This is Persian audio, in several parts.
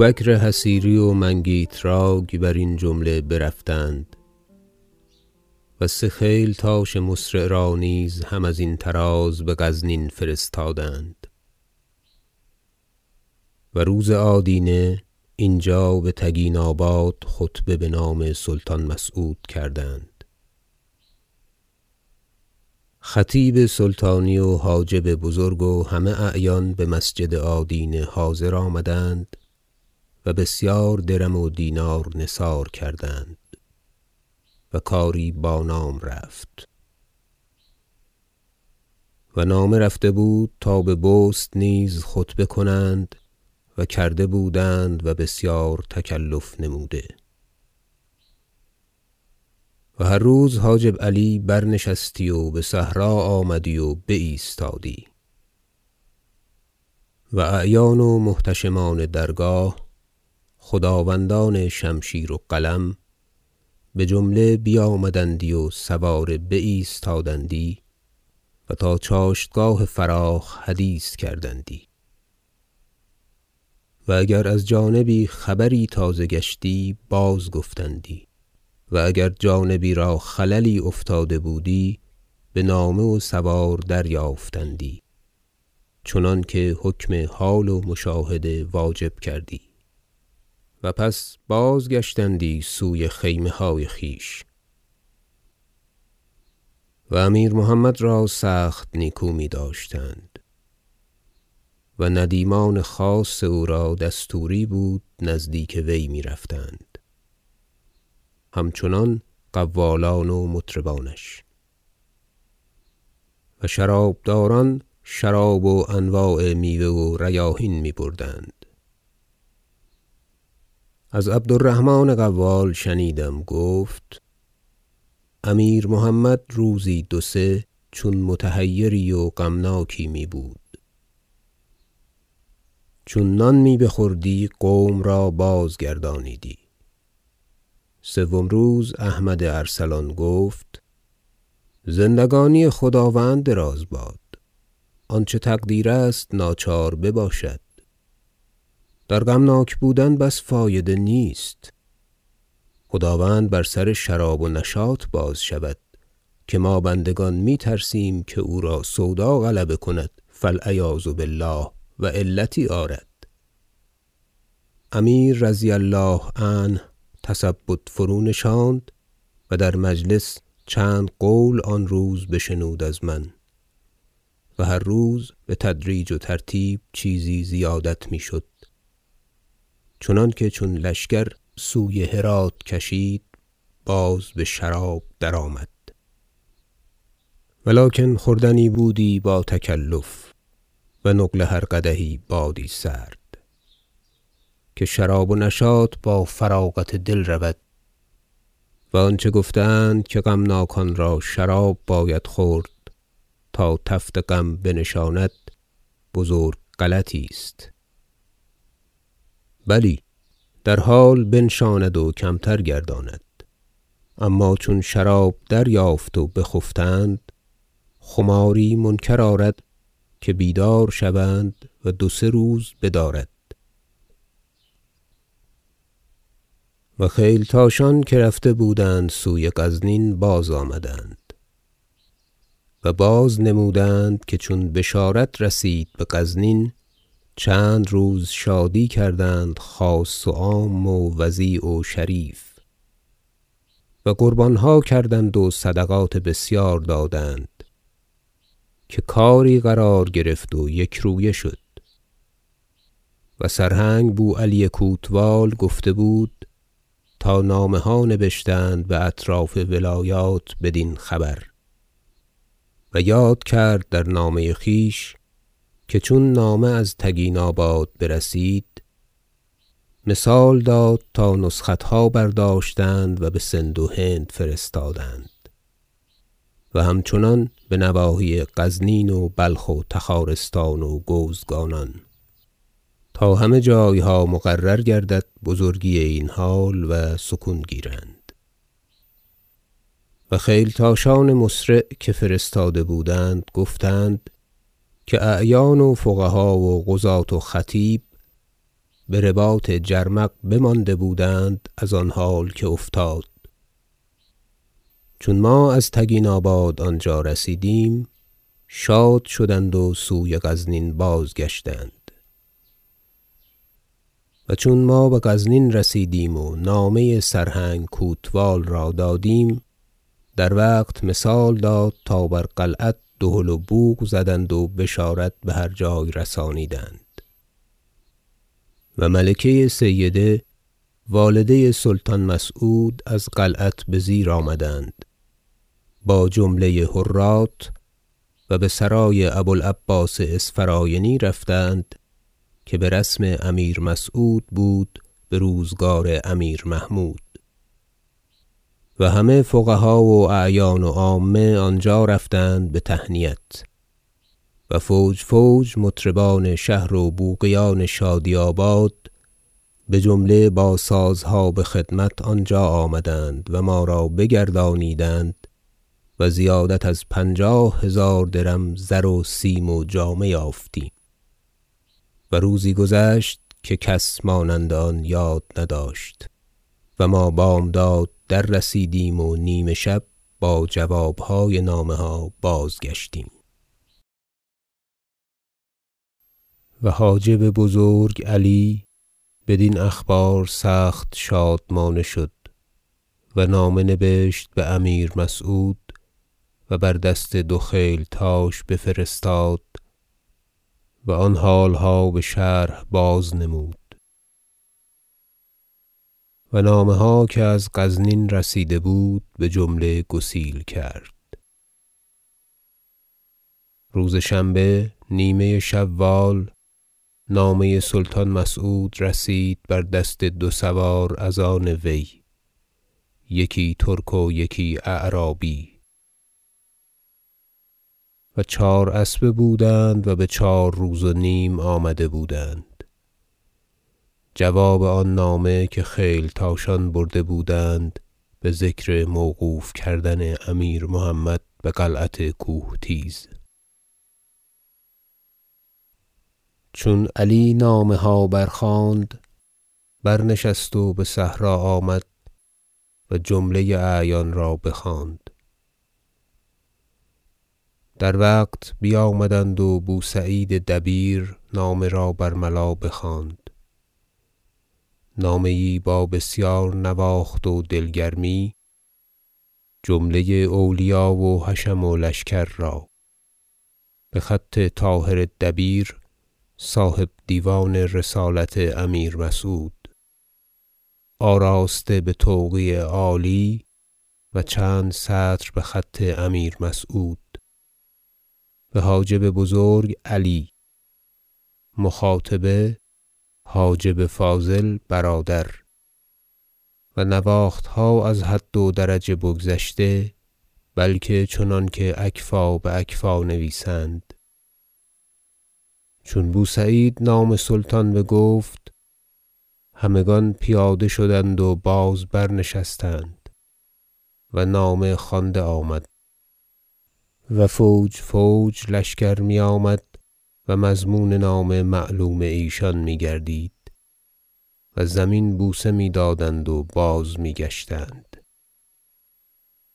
بوبکر حصیری و منگیتراک برین جمله برفتند و سه خیلتاش مسرع را نیز هم ازین طراز بغزنین فرستادند و روز آدینه اینجا بتگیناباد خطبه بنام سلطان مسعود کردند. خطیب سلطانی و حاجب بزرگ و همه اعیان بمسجد آدینه حاضر آمدند و بسیار درم و دینار نثار کردند و کاری با نام رفت. و نامه رفته بود تا به بست نیز خطبه کنند و کرده بودند و بسیار تکلف نموده. و هر روز حاجب علی برنشستی و بصحرا آمدی و بایستادی. و اعیان و محتشمان درگاه خداوندان شمشیر و قلم بجمله بیامدندی و سواره بایستادندی و تا چاشتگاه فراخ حدیث کردندی. و اگر از جانبی خبری تازه گشتی بازگفتندی و اگر جانبی را خللی افتاده بودی بنامه و سوار دریافتندی. چنانکه حکم حال و مشاهده واجب کردی. و پس بازگشتندی سوی خیمه های خویش و امیر محمد را سخت نیکو میداشتند و ندیمان خاص او را دستوری بود نزدیک وی می‌رفتند همچنان قوالان و مطربانش. و شرابداران شراب و انواع میوه و ریاحین می بردند. از عبد الرحمن قوال شنیدم گفت امیر محمد روزی دو سه چون متحیری و غمناکی میبود چون نان می بخوردی قوم را بازگردانیدی. سوم روز احمد ارسلان گفت زندگانی خداوند دراز باد. آنچه تقدیر است ناچار بباشد. در غمناک بودن بس فایده نیست. خداوند بر سر شراب و نشاط بازشود که ما بندگان می ترسیم که او را سودا غلبه کند فالعیاذ بالله و علتی آرد. امیر رضی الله عنه تثبط فرونشاند و در مجلس چند قول آن روز بشنود از من و هر روز بتدریج و ترتیب چیزی زیادت می‌شد چنانکه چون لشکر سوی هرات کشید باز بشراب درآمد. ولکن خوردنی بودی با تکلف و نقل هر قدحی بادی سرد. که شراب و نشاط با فراغت دل رود و آنچه گفته اند که غمناکان را شراب باید خورد تا تفت غم بنشاند بزرگ غلطی است. بلی در حال بنشاند و کمتر گرداند. اما چون شراب دریافت و بخفتند خماری منکر آرد که بیدار شوند و دو سه روز بدارد. و خیلتاشان که رفته بودند سوی غزنین بازآمدند و بازنمودند که چون بشارت رسید بغزنین چند روز شادی کردند خاص و عام و وضیع و شریف و قربانها کردند و صدقات بسیار دادند که کاری قرار گرفت و یکرویه شد و سرهنگ بو علی کوتوال گفته بود تا نامه ها نبشتند باطراف ولایات بدین خبر و یاد کرد در نامه خویش که چون نامه از تگیناباد برسید مثال داد تا نسختها برداشتند و بسند و هند فرستادند. و همچنان بنواحی غزنین و بلخ و تخارستان و گوزگانان. تا همه جایها مقرر گردد بزرگی این حال و سکون گیرند. و خیلتاشان مسرع که فرستاده بودند گفتند که اعیان و فقها و قضاة و خطیب برباط جرمق بمانده بودند از آن حال که افتاد. چون ما از تگیناباد آنجا رسیدیم شاد شدند و سوی غزنین بازگشتند. و چون ما بغزنین رسیدیم و نامه سرهنگ کوتوال را دادیم در وقت مثال داد تا بر قلعت دهل و بوق زدند و بشارت بهر جای رسانیدند. و ملکه سیده والده سلطان مسعود از قلعت بزیر آمدند. با جمله حرات و بسرای ابو العباس اسفراینی رفتند که برسم امیر مسعود بود بروزگار امیر محمود. و همه فقها و اعیان و عامه آنجا رفتند بتهنیت و فوج فوج مطربان شهر و بوقیان شادیاباد بجمله با سازها بخدمت آنجا آمدند و ما را بگردانیدند و زیادت از پنجاه هزار درم زر و سیم و جامه یافتیم. و روزی گذشت که کس مانند آن یاد نداشت. و ما بامداد دررسیدیم و نیمه شب با جوابهای نامه ها بازگشتیم. و حاجب بزرگ علی بدین اخبار سخت شادمانه شد و نامه نبشت بامیر مسعود و بر دست دو خیلتاش بفرستاد و آن حالها بشرح بازنمود و نامه ها که از غزنین رسیده بود بجمله گسیل کرد. روز شنبه نیمه شوال نامه سلطان مسعود رسید بر دست دو سوار از آن وی یکی ترک و یکی اعرابی. و چهار اسبه بودند و بچهار روز و نیم آمده بودند. جواب آن نامه که خیلتاشان برده بودند بذکر موقوف کردن امیر محمد بقلعت کوهتیز چون علی نامه ها برخواند برنشست و بصحرا آمد و جمله اعیان را بخواند. در وقت بیامدند و بوسعید دبیر نامه را برملا بخواند. نامه یی با بسیار نواخت و دل گرمی جمله اولیا و حشم و لشکر را. بخط طاهر دبیر صاحب دیوان رسالت امیر مسعود. آراسته بتوقیع عالی و چند سطر بخط امیر مسعود. بحاجب بزرگ علی. مخاطبه حاجب فاضل برادر. و نواختها از حد و درجه بگذشته بلکه چنانکه اکفاء باکفاء نویسند. چون بوسعید نام سلطان بگفت همگان پیاده شدند و باز برنشستند و نامه خوانده آمد. و فوج فوج لشکر میآمد. و مضمون نامه معلوم ایشان میگردید و زمین بوسه می‌دادند و باز میگشتند.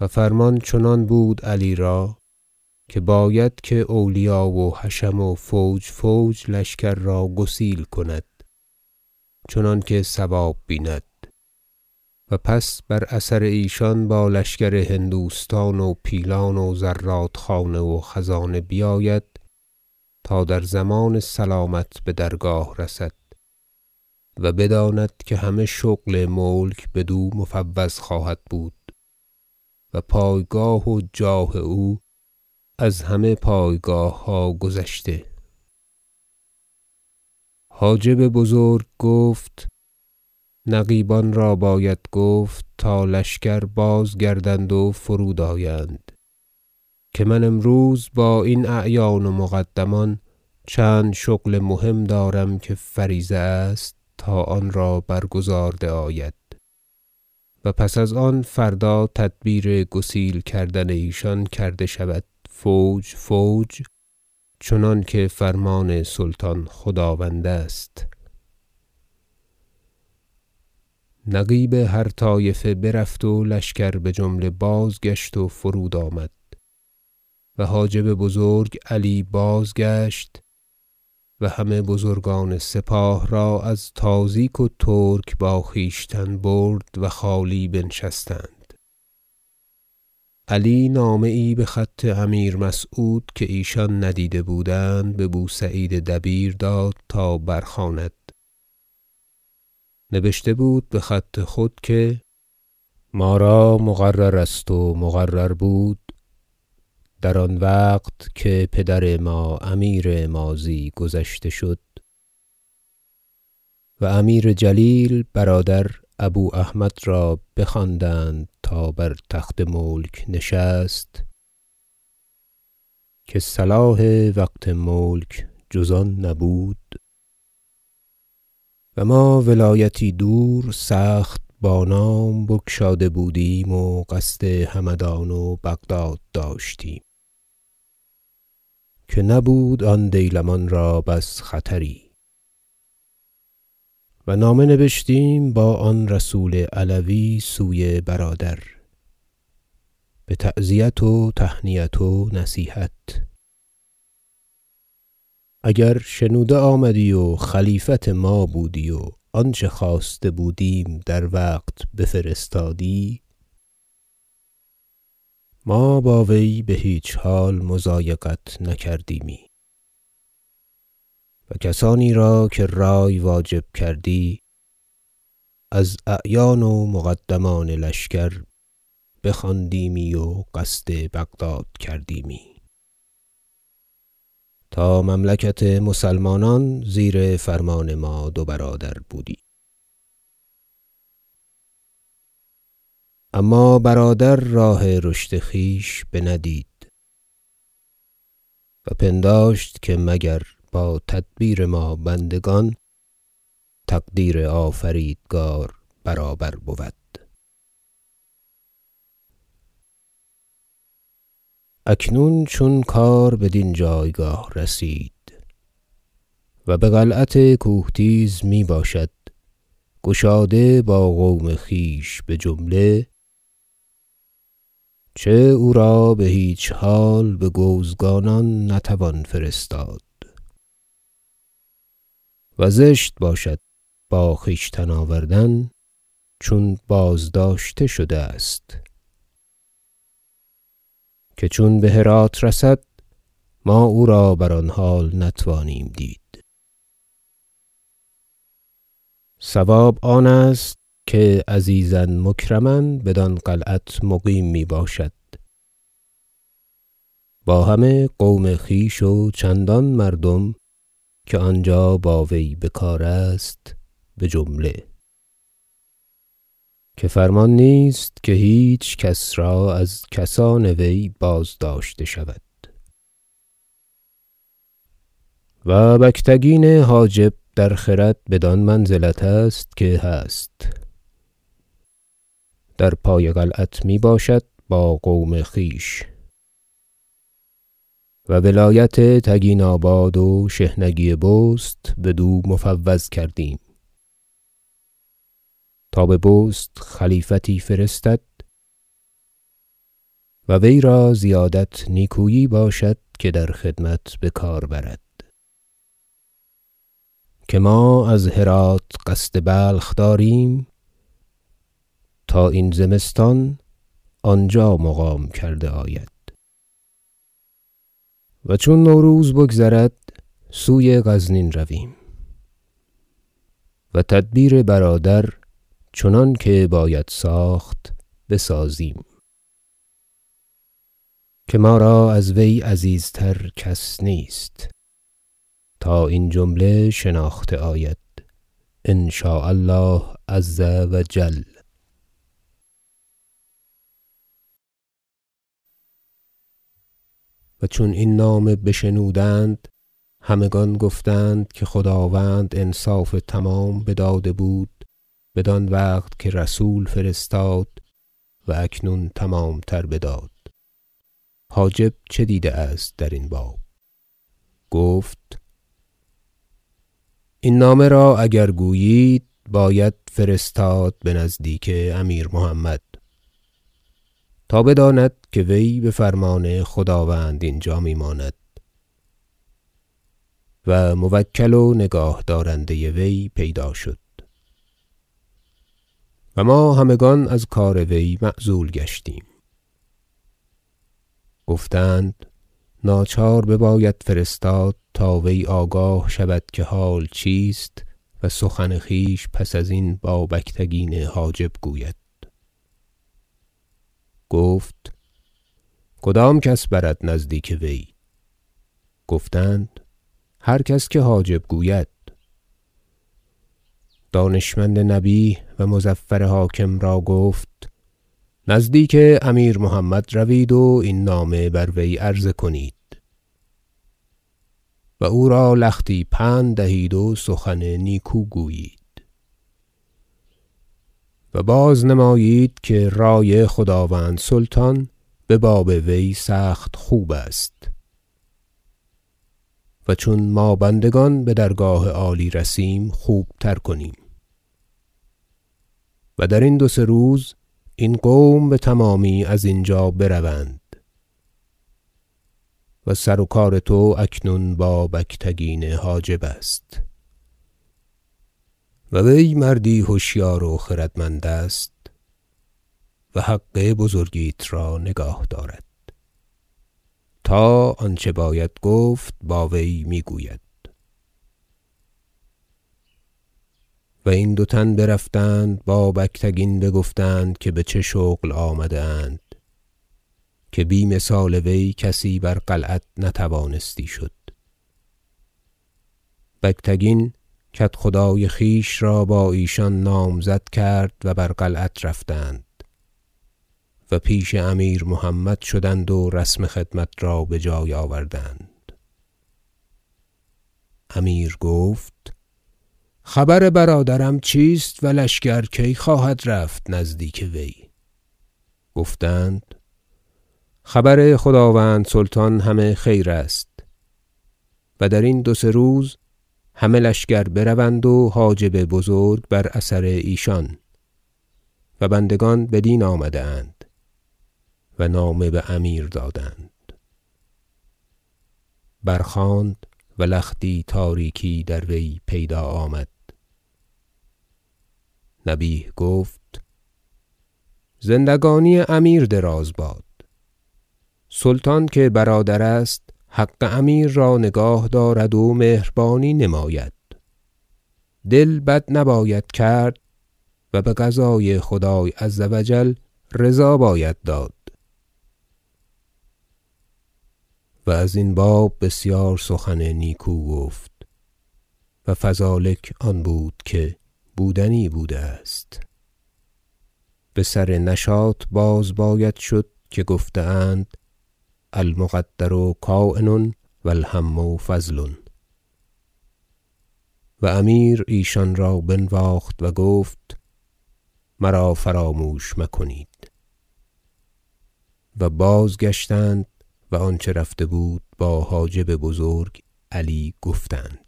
و فرمان چنان بود علی را که باید که اولیا و حشم و فوج فوج لشکر را گسیل کند چنانکه صواب بیند. و پس بر اثر ایشان با لشکر هندوستان و پیلان و زرادخانه و خزانه بیاید تا در ضمان سلامت بدرگاه رسد و بداند که همه شغل ملک بدو مفوض خواهد بود و پایگاه و جاه او از همه پایگاهها گذشته. حاجب بزرگ گفت نقیبان را باید گفت تا لشکر بازگردند و فرود آیند. که من امروز با این اعیان و مقدمان چند شغل مهم دارم که فریضه است تا آن را برگزارده آید. و پس از آن فردا تدبیر گسیل کردن ایشان کرده شود فوج فوج چنانکه فرمان سلطان خداوند است. نقیب هر طایفه برفت و لشکر بجمله بازگشت و فرود آمد. و حاجب بزرگ علی بازگشت و همه بزرگان سپاه را از تازیک و ترک با خویشتن برد و خالی بنشستند. علی نامه یی بخط امیر مسعود که ایشان ندیده بودند ببو سعید دبیر داد تا برخواند. نبشته بود بخط خود که ما را مقرر است و مقرر بود در آن وقت که پدر ما امیر ماضی گذشته شد و امیر جلیل برادر ابو احمد را بخواندند تا بر تخت ملک نشست که صلاح وقت ملک جز آن نبود و ما ولایتی دور سخت با نام بگشاده بودیم و قصد همدان و بغداد داشتیم. که نبود آن دیلمان را بس خطری. و نامه نبشتیم با آن رسول علوی سوی برادر. بتعزیت و تهنیت و نصیحت. اگر شنوده آمدی و خلیفت ما بودی و آنچه خواسته بودیم در وقت بفرستادی ما با وی بهیچ حال مضایقت نکردیمی. و کسانی را که رأی واجب کردی از اعیان و مقدمان لشکر بخواندیمی و قصد بغداد کردیمی. تا مملکت مسلمانان زیر فرمان ما دو برادر بودی. اما برادر راه رشد خویش بندید و پنداشت که مگر با تدبیر ما بندگان تقدیر آفریدگار برابر بود. اکنون چون کار بدین جایگاه رسید و بقلعت کوهتیز می باشد گشاده با قوم خویش بجمله چه او را بهیچ حال بگوزگانان نتوان فرستاد. و زشت باشد با خویشتن آوردن چون بازداشته شده است. که چون بهرات رسد ما او را بر آن حال نتوانیم دید. صواب آن است که عزیزا مکرما بدان قلعت مقیم می باشد. با همه قوم خویش و چندان مردم که آنجا با وی بکار است بجمله که فرمان نیست که هیچ کس را از کسان وی بازداشته شود. و بگتگین حاجب در خرد بدان منزلت است که هست. در پای قلعت می باشد با قوم خویش. و ولایت تگیناباد و شحنگی بست بدو مفوض کردیم. تا به بست خلیفتی فرستد و وی را زیادت نیکویی باشد که در خدمت بکار برد. که ما از هرات قصد بلخ داریم تا این زمستان آنجا مقام کرده آید. و چون نوروز بگذرد سوی غزنین رویم. و تدبیر برادر چنانکه باید ساخت بسازیم. که ما را از وی عزیزتر کس نیست. تا این جمله شناخته آید ان شاء الله عز و جل. و چون این نامه بشنودند همگان گفتند که خداوند انصاف تمام بداده بود بدان وقت که رسول فرستاد و اکنون تمامتر بداد. حاجب چه دیده است درین باب؟ گفت این نامه را اگر گویید باید فرستاد بنزدیک امیر محمد. تا بداند که وی بفرمان خداوند اینجا میماند. و موکل و نگاه دارنده وی پیدا شد. و ما همگان از کار وی معزول گشتیم. گفتند ناچار بباید فرستاد تا وی آگاه شود که حال چیست و سخن خویش پس ازین با بگتگین حاجب گوید. گفت کدام کس برد نزدیک وی؟ گفتند هر کس که حاجب گوید. دانشمند نبیه و مظفر حاکم را گفت نزدیک امیر محمد روید و این نامه بر وی عرضه کنید. و او را لختی پند دهید و سخن نیکو گویید. و بازنمایید که رای خداوند سلطان بباب وی سخت خوب است. و چون ما بندگان بدرگاه عالی رسیم خوبتر کنیم. و درین دو سه روز این قوم بتمامی از اینجا بروند. و سر و کار تو اکنون با بگتگین حاجب است. و وی مردی هشیار و خردمند است و حق بزرگیت را نگاه دارد. تا آنچه باید گفت با وی می‌گوید. و این دو تن برفتند با بگتگین بگفتند که بچه شغل آمده اند که بی مثال وی کسی بر قلعت نتوانستی شد. بگتگین کدخدای خویش را با ایشان نامزد کرد و بر قلعت رفتند. و پیش امیر محمد شدند و رسم خدمت را بجای آوردند. امیر گفت خبر برادرم چیست و لشکر کی خواهد رفت نزدیک وی؟ گفتند خبر خداوند سلطان همه خیر است. و درین دو سه روز همه لشکر بروند و حاجب بزرگ بر اثر ایشان و بندگان بدین آمده اند و نامه بامیر دادند. برخواند و لختی تاریکی در وی پیدا آمد. نبیه گفت زندگانی امیر دراز باد. سلطان که برادر است حق امیر را نگاه دارد و مهربانی نماید. دل بد نباید کرد و بقضای خدای عز و جل رضا باید داد. و ازین باب بسیار سخن نیکو گفت و فذلک آن بود که بودنی بوده است. بسر نشاط باز باید شد که گفته اند المقدر کاین و الهم فضل. و امیر ایشان را بنواخت و گفت مرا فراموش مکنید. و بازگشتند و آنچه رفته بود با حاجب بزرگ علی گفتند.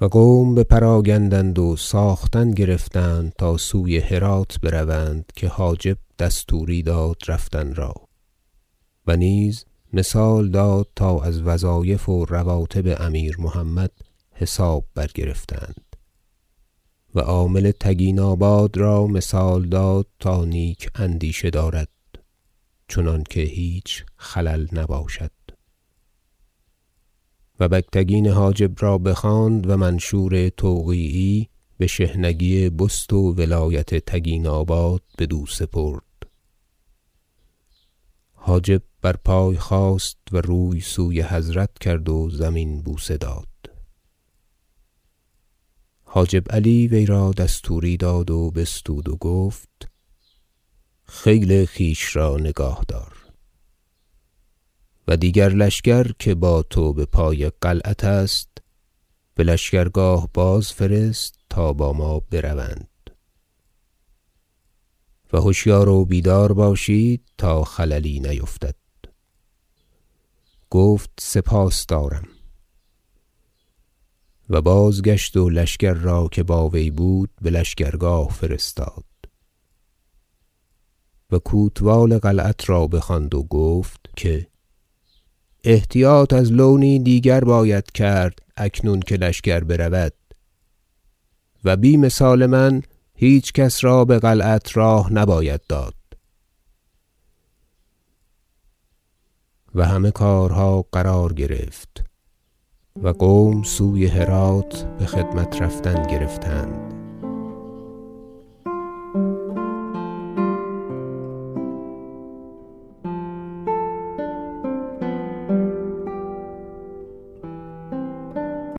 و قوم بپراگندند و ساختن گرفتند تا سوی هرات بروند که حاجب دستوری داد رفتن را و نیز مثال داد تا از وظایف و رواتب امیر محمد حساب برگرفتند و عامل تگیناباد را مثال داد تا نیک اندیشه دارد چنانکه هیچ خلل نباشد. و بگتگین حاجب را بخواند و منشور توقیعی بشحنگی بست و ولایت تگیناباد بدو سپرد. حاجب بر پای خاست و روی سوی حضرت کرد و زمین بوسه داد. حاجب علی وی را دستوری داد و بستود و گفت خیل خویش را نگاه دار. و دیگر لشکر که با تو بپای قلعت است بلشکرگاه بازفرست تا با ما بروند. و هشیار و بیدار باشید تا خللی نیفتد. گفت سپاس دارم. و بازگشت و لشکر را که با وی بود بلشکرگاه فرستاد. و کوتوال قلعت را بخواند و گفت که احتیاط از لونی دیگر باید کرد اکنون که لشکر برود. و بی مثال من هیچ کس را بقلعت راه نباید داد. و همه کارها قرار گرفت و قوم سوی هرات بخدمت رفتن گرفتند.